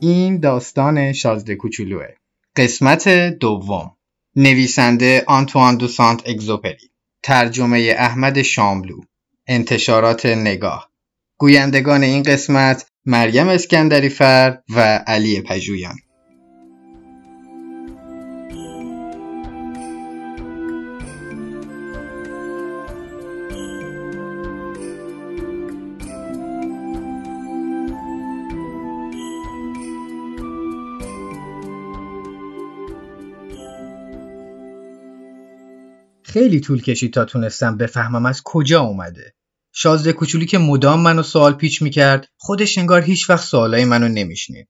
این داستان شازده کوچولوه. قسمت دوم. نویسنده آنتوان دو سانت اگزوپری. ترجمه احمد شاملو. انتشارات نگاه. گویندگان این قسمت مریم اسکندری فر و علی پژویان. خیلی طول کشید تا تونستم بفهمم از کجا اومده. شازده کوچولی که مدام منو سوال پیچ می‌کرد خودش انگار هیچ وقت سوالای منو نمیشنید.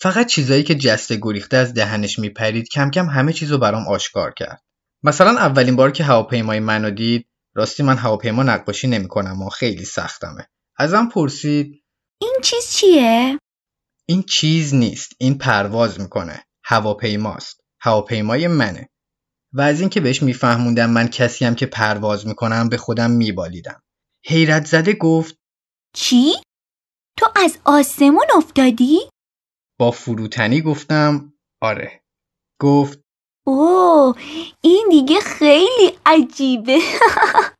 فقط چیزایی که جسته گریخته از دهنش میپرید کم کم همه چیزو برام آشکار کرد. مثلا اولین بار که هواپیمای منو دید راستی من هواپیما نقاشی نمی‌کنم و خیلی سختمه. ازم پرسید این چیز چیه؟ این چیز نیست این پرواز می‌کنه هواپیماست هواپیمای منه و از اینکه بهش میفهموندم من کسیم که پرواز می‌کنم به خودم میبالیدم حیرت زده گفت چی؟ تو از آسمون افتادی؟ با فروتنی گفتم آره گفت اوه این دیگه خیلی عجیبه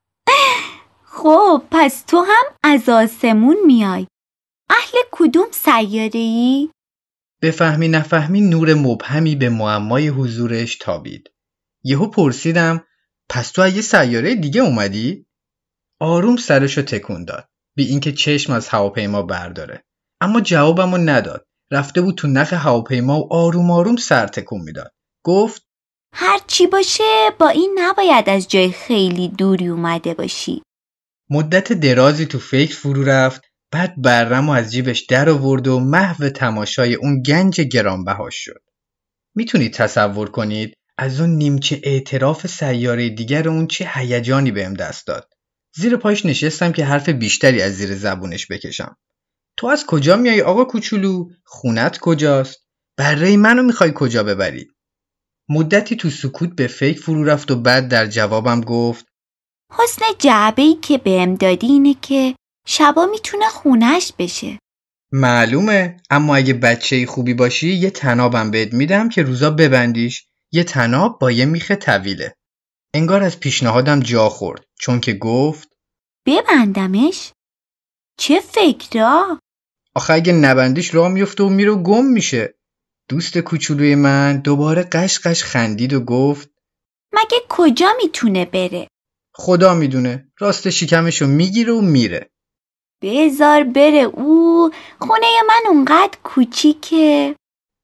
خب پس تو هم از آسمون میای اهل کدوم سیاره ای؟ بفهمی نفهمی نور مبهمی به معمای حضورش تابید یهو پرسیدم پس تو از یه سیاره دیگه اومدی؟ آروم سرشو تکون داد بی اینکه چشم از هواپیما برداره. اما جوابمو نداد. رفته بود تو نخ هواپیما و آروم آروم سر تکون می‌داد. گفت هر چی باشه با این نباید از جای خیلی دوری اومده باشی. مدت درازی تو فکر فرو رفت بعد برم و از جیبش در آورد و محو تماشای اون گنج گرانبهاش شد. می‌تونید تصور کنید از اون نیمچه اعتراف سیاره دیگر اون چه هیجانی بهم دست داد. زیر پاش نشستم که حرف بیشتری از زیر زبونش بکشم. تو از کجا میای آقا کوچولو؟ خونت کجاست؟ بره منو می‌خوای کجا ببری؟ مدتی تو سکوت به فکر فرو رفت و بعد در جوابم گفت حسن جعبه ای که بهم دادی اینه که شبا می‌تونه خونش بشه. معلومه اما اگه بچه خوبی باشی یه تنابم بهت میدم که روزا ببندیش. یه تناب با یه میخ طویله انگار از پیشنهادم جا خورد چون که گفت ببندمش؟ چه فکرا؟ آخه اگه نبندیش راه میفته و میره و گم میشه دوست کوچولوی من دوباره قشقش خندید و گفت مگه کجا می‌تونه بره؟ خدا می‌دونه راست شکمشو می‌گیره و میره بزار بره او خونه من اونقدر کوچیکه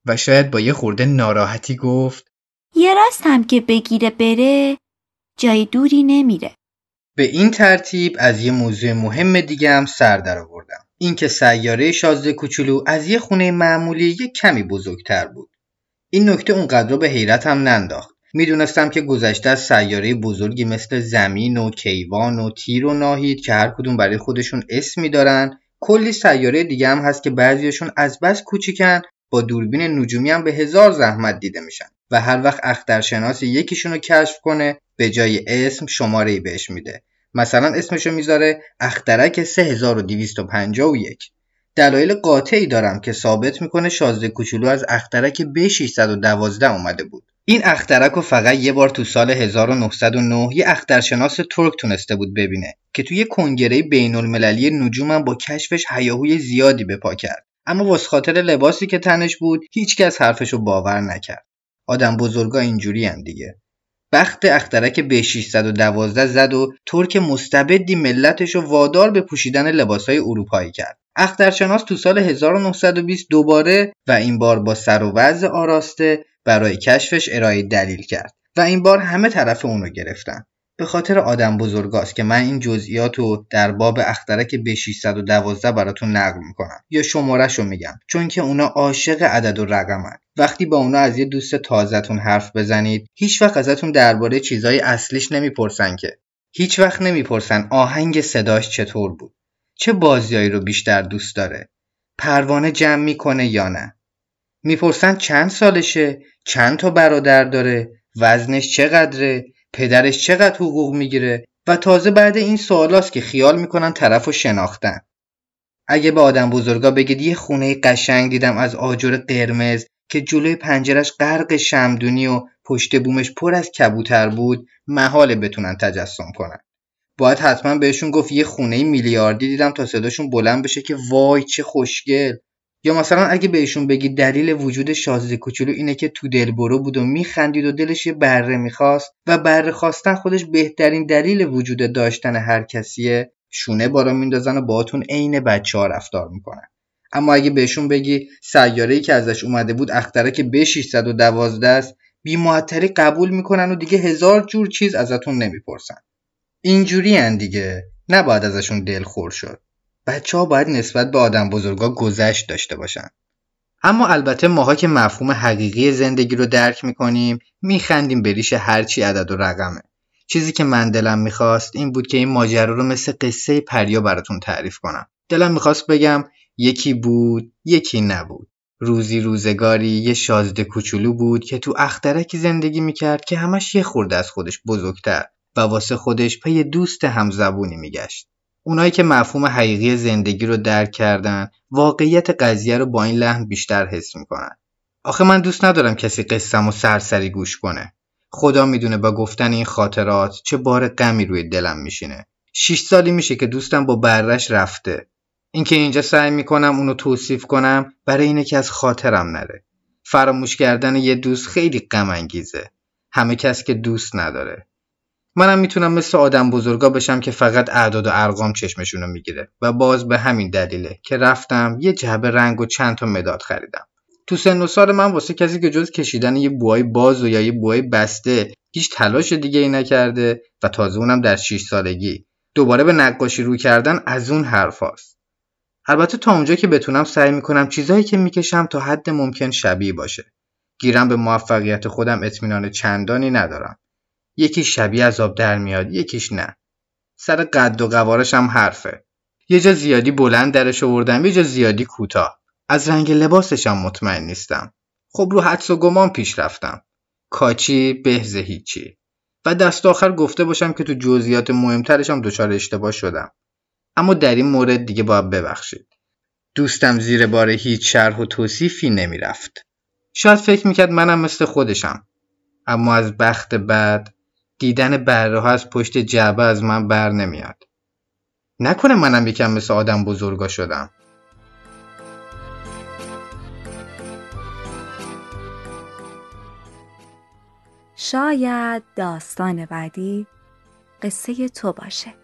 و شاید با یه خورده ناراحتی گفت یه راست هم که بگیره بره جای دوری نمیره. به این ترتیب از یه موضوع مهم دیگه هم سر در آوردم. اینکه سیاره شازده کوچولو از یه خونه معمولی یه کمی بزرگتر بود. این نکته اونقدر به حیرت هم ننداخت. می‌دونستم که گذشته از سیاره بزرگی مثل زمین و کیوان و تیر و ناهید که هر کدوم برای خودشون اسمی دارن کلی سیاره دیگه هم هست که بعضیشون از بس کوچیکن با دوربین نجومی هم به هزار زحمت دیده میشن. و هر وقت اخترشناس یکیشون رو کشف کنه به جای اسم شماره ای بهش میده. مثلا اسمشو می‌ذاره اخترک 3251 دلایل قاطعی دارم که ثابت می‌کنه شازده کوچولو از اخترک B612 اومده بود. این اخترک رو فقط یه بار تو سال 1909 یه اخترشناس ترک تونسته بود ببینه که توی کنگره بین المللی نجومم با کشفش هیاهوی زیادی به پا کرد. اما واسه خاطر لباسی که تنش بود هیچکس حرفشو باور نکرد. آدم بزرگا اینجوری هم دیگه. بخت اخترک به 612 زد و ترک مستبدی ملتش رو وادار به پوشیدن لباسهای اروپایی کرد. اخترشناس تو سال 1920 دوباره و این بار با سر و وضع آراسته برای کشفش ارائه دلیل کرد و این بار همه طرف اونو گرفتن. به خاطر آدم بزرگاست که من این جزئیات رو در باب اخترک به 612 براتون نقل می‌کنم. یا شمارش رو میگم. چون که اونا عاشق عدد و رقمن. وقتی با اونا از یه دوست تازهتون حرف بزنید هیچ وقت ازتون درباره چیزای اصلیش نمی‌پرسن که. هیچ وقت نمی‌پرسن آهنگ صداش چطور بود. چه بازیایی رو بیشتر دوست داره. پروانه جمع می‌کنه یا نه. می‌پرسن چند سالشه؟ چند تا برادر داره؟ وزنش چقدره؟ پدرش چقدر حقوق می‌گیره و تازه بعد این سوالاست که خیال می‌کنن طرف رو شناختن. اگه به آدم بزرگا بگید یه خونه قشنگ دیدم از آجر قرمز که جلوی پنجرش غرق شمدونی و پشت بومش پر از کبوتر بود محاله بتونن تجسم کنن. باید حتما بهشون گفت یه خونه میلیاردی دیدم تا صداشون بلند بشه که وای چه خوشگل. یا مثلا اگه بهشون بگی دلیل وجود شازده کوچولو اینه که تو دل برو بود و میخندید و دلش یه بره می‌خواست و بره خواستن خودش بهترین دلیل وجود داشتن هر کسیه شونه بارا میندازن و باهاتون عین بچه ها رفتار می‌کنن. اما اگه بهشون بگی سیاره که ازش اومده بود اختره که به 612 است بی قبول می‌کنن و دیگه هزار جور چیز ازتون نمی‌پرسن. اینجوری دیگه. نباید ازشون دلخور شد. بچه ها باید نسبت به آدم بزرگا گذشت داشته باشن. اما البته ماها که مفهوم حقیقی زندگی رو درک می‌کنیم میخندیم به ریش هرچی عدد و رقمه. چیزی که من دلم می‌خواست این بود که این ماجرا رو مثل قصه پریا براتون تعریف کنم. دلم می‌خواست بگم یکی بود یکی نبود. روزی روزگاری یه شازده کوچولو بود که تو اخترکی زندگی می‌کرد که همش یه خورده از خودش بزرگتر و واسه خودش پی دوست همزبونی میگشت. اونایی که مفهوم حقیقی زندگی رو درک کردن واقعیت قضیه رو با این لحن بیشتر حس می‌کنن. آخه من دوست ندارم کسی قصم و سرسری گوش کنه. خدا می‌دونه با گفتن این خاطرات چه بار غمی روی دلم میشینه. شیش سالی میشه که دوستم با برش رفته. اینکه اینجا سعی می‌کنم اونو توصیف کنم برای اینه که از خاطرم نره. فراموش کردن یه دوست خیلی غم انگیزه همه کس که دوست نداره. منم می‌تونم مثل آدم بزرگا بشم که فقط اعداد و ارقام چشمشونو می‌گیره و باز به همین دلیله که رفتم یه جعبه رنگ و چند تا مداد خریدم. تو سن و سال من واسه کسی که جز کشیدن یه بوهای باز و یا یه بوهای بسته هیچ تلاش دیگه ای نکرده و تازه اونم در 6 سالگی. دوباره به نقاشی رو کردن از اون حرفاست البته تا اونجا که بتونم سعی می‌کنم چیزایی که می‌کشم تا حد ممکن شبیه باشه. گیرم به موفقیت خودم اطمینان چندانی ندارم. یکی شبیه از آب در میاد یکیش نه. سر قد و قوارش هم حرفه. یه جا زیادی بلند درش آوردم یه جا زیادی کوتاه. از رنگ لباسش هم مطمئن نیستم. خب رو حدس و گمان پیش رفتم. کاچی بهز هیچی. و دست آخر گفته باشم که تو جزئیات مهمترش هم دچار اشتباه شدم. اما در این مورد دیگه باید ببخشید. دوستم زیر بار هیچ شرح و توصیفی نمی‌رفت. شاید فکر می‌کرد منم مثل خودشم. اما از بخت بعد دیدن بره از پشت جعبه از من بر نمیاد. نکنه منم یکم مثل آدم بزرگا شدم. شاید داستان بعدی قصه تو باشه.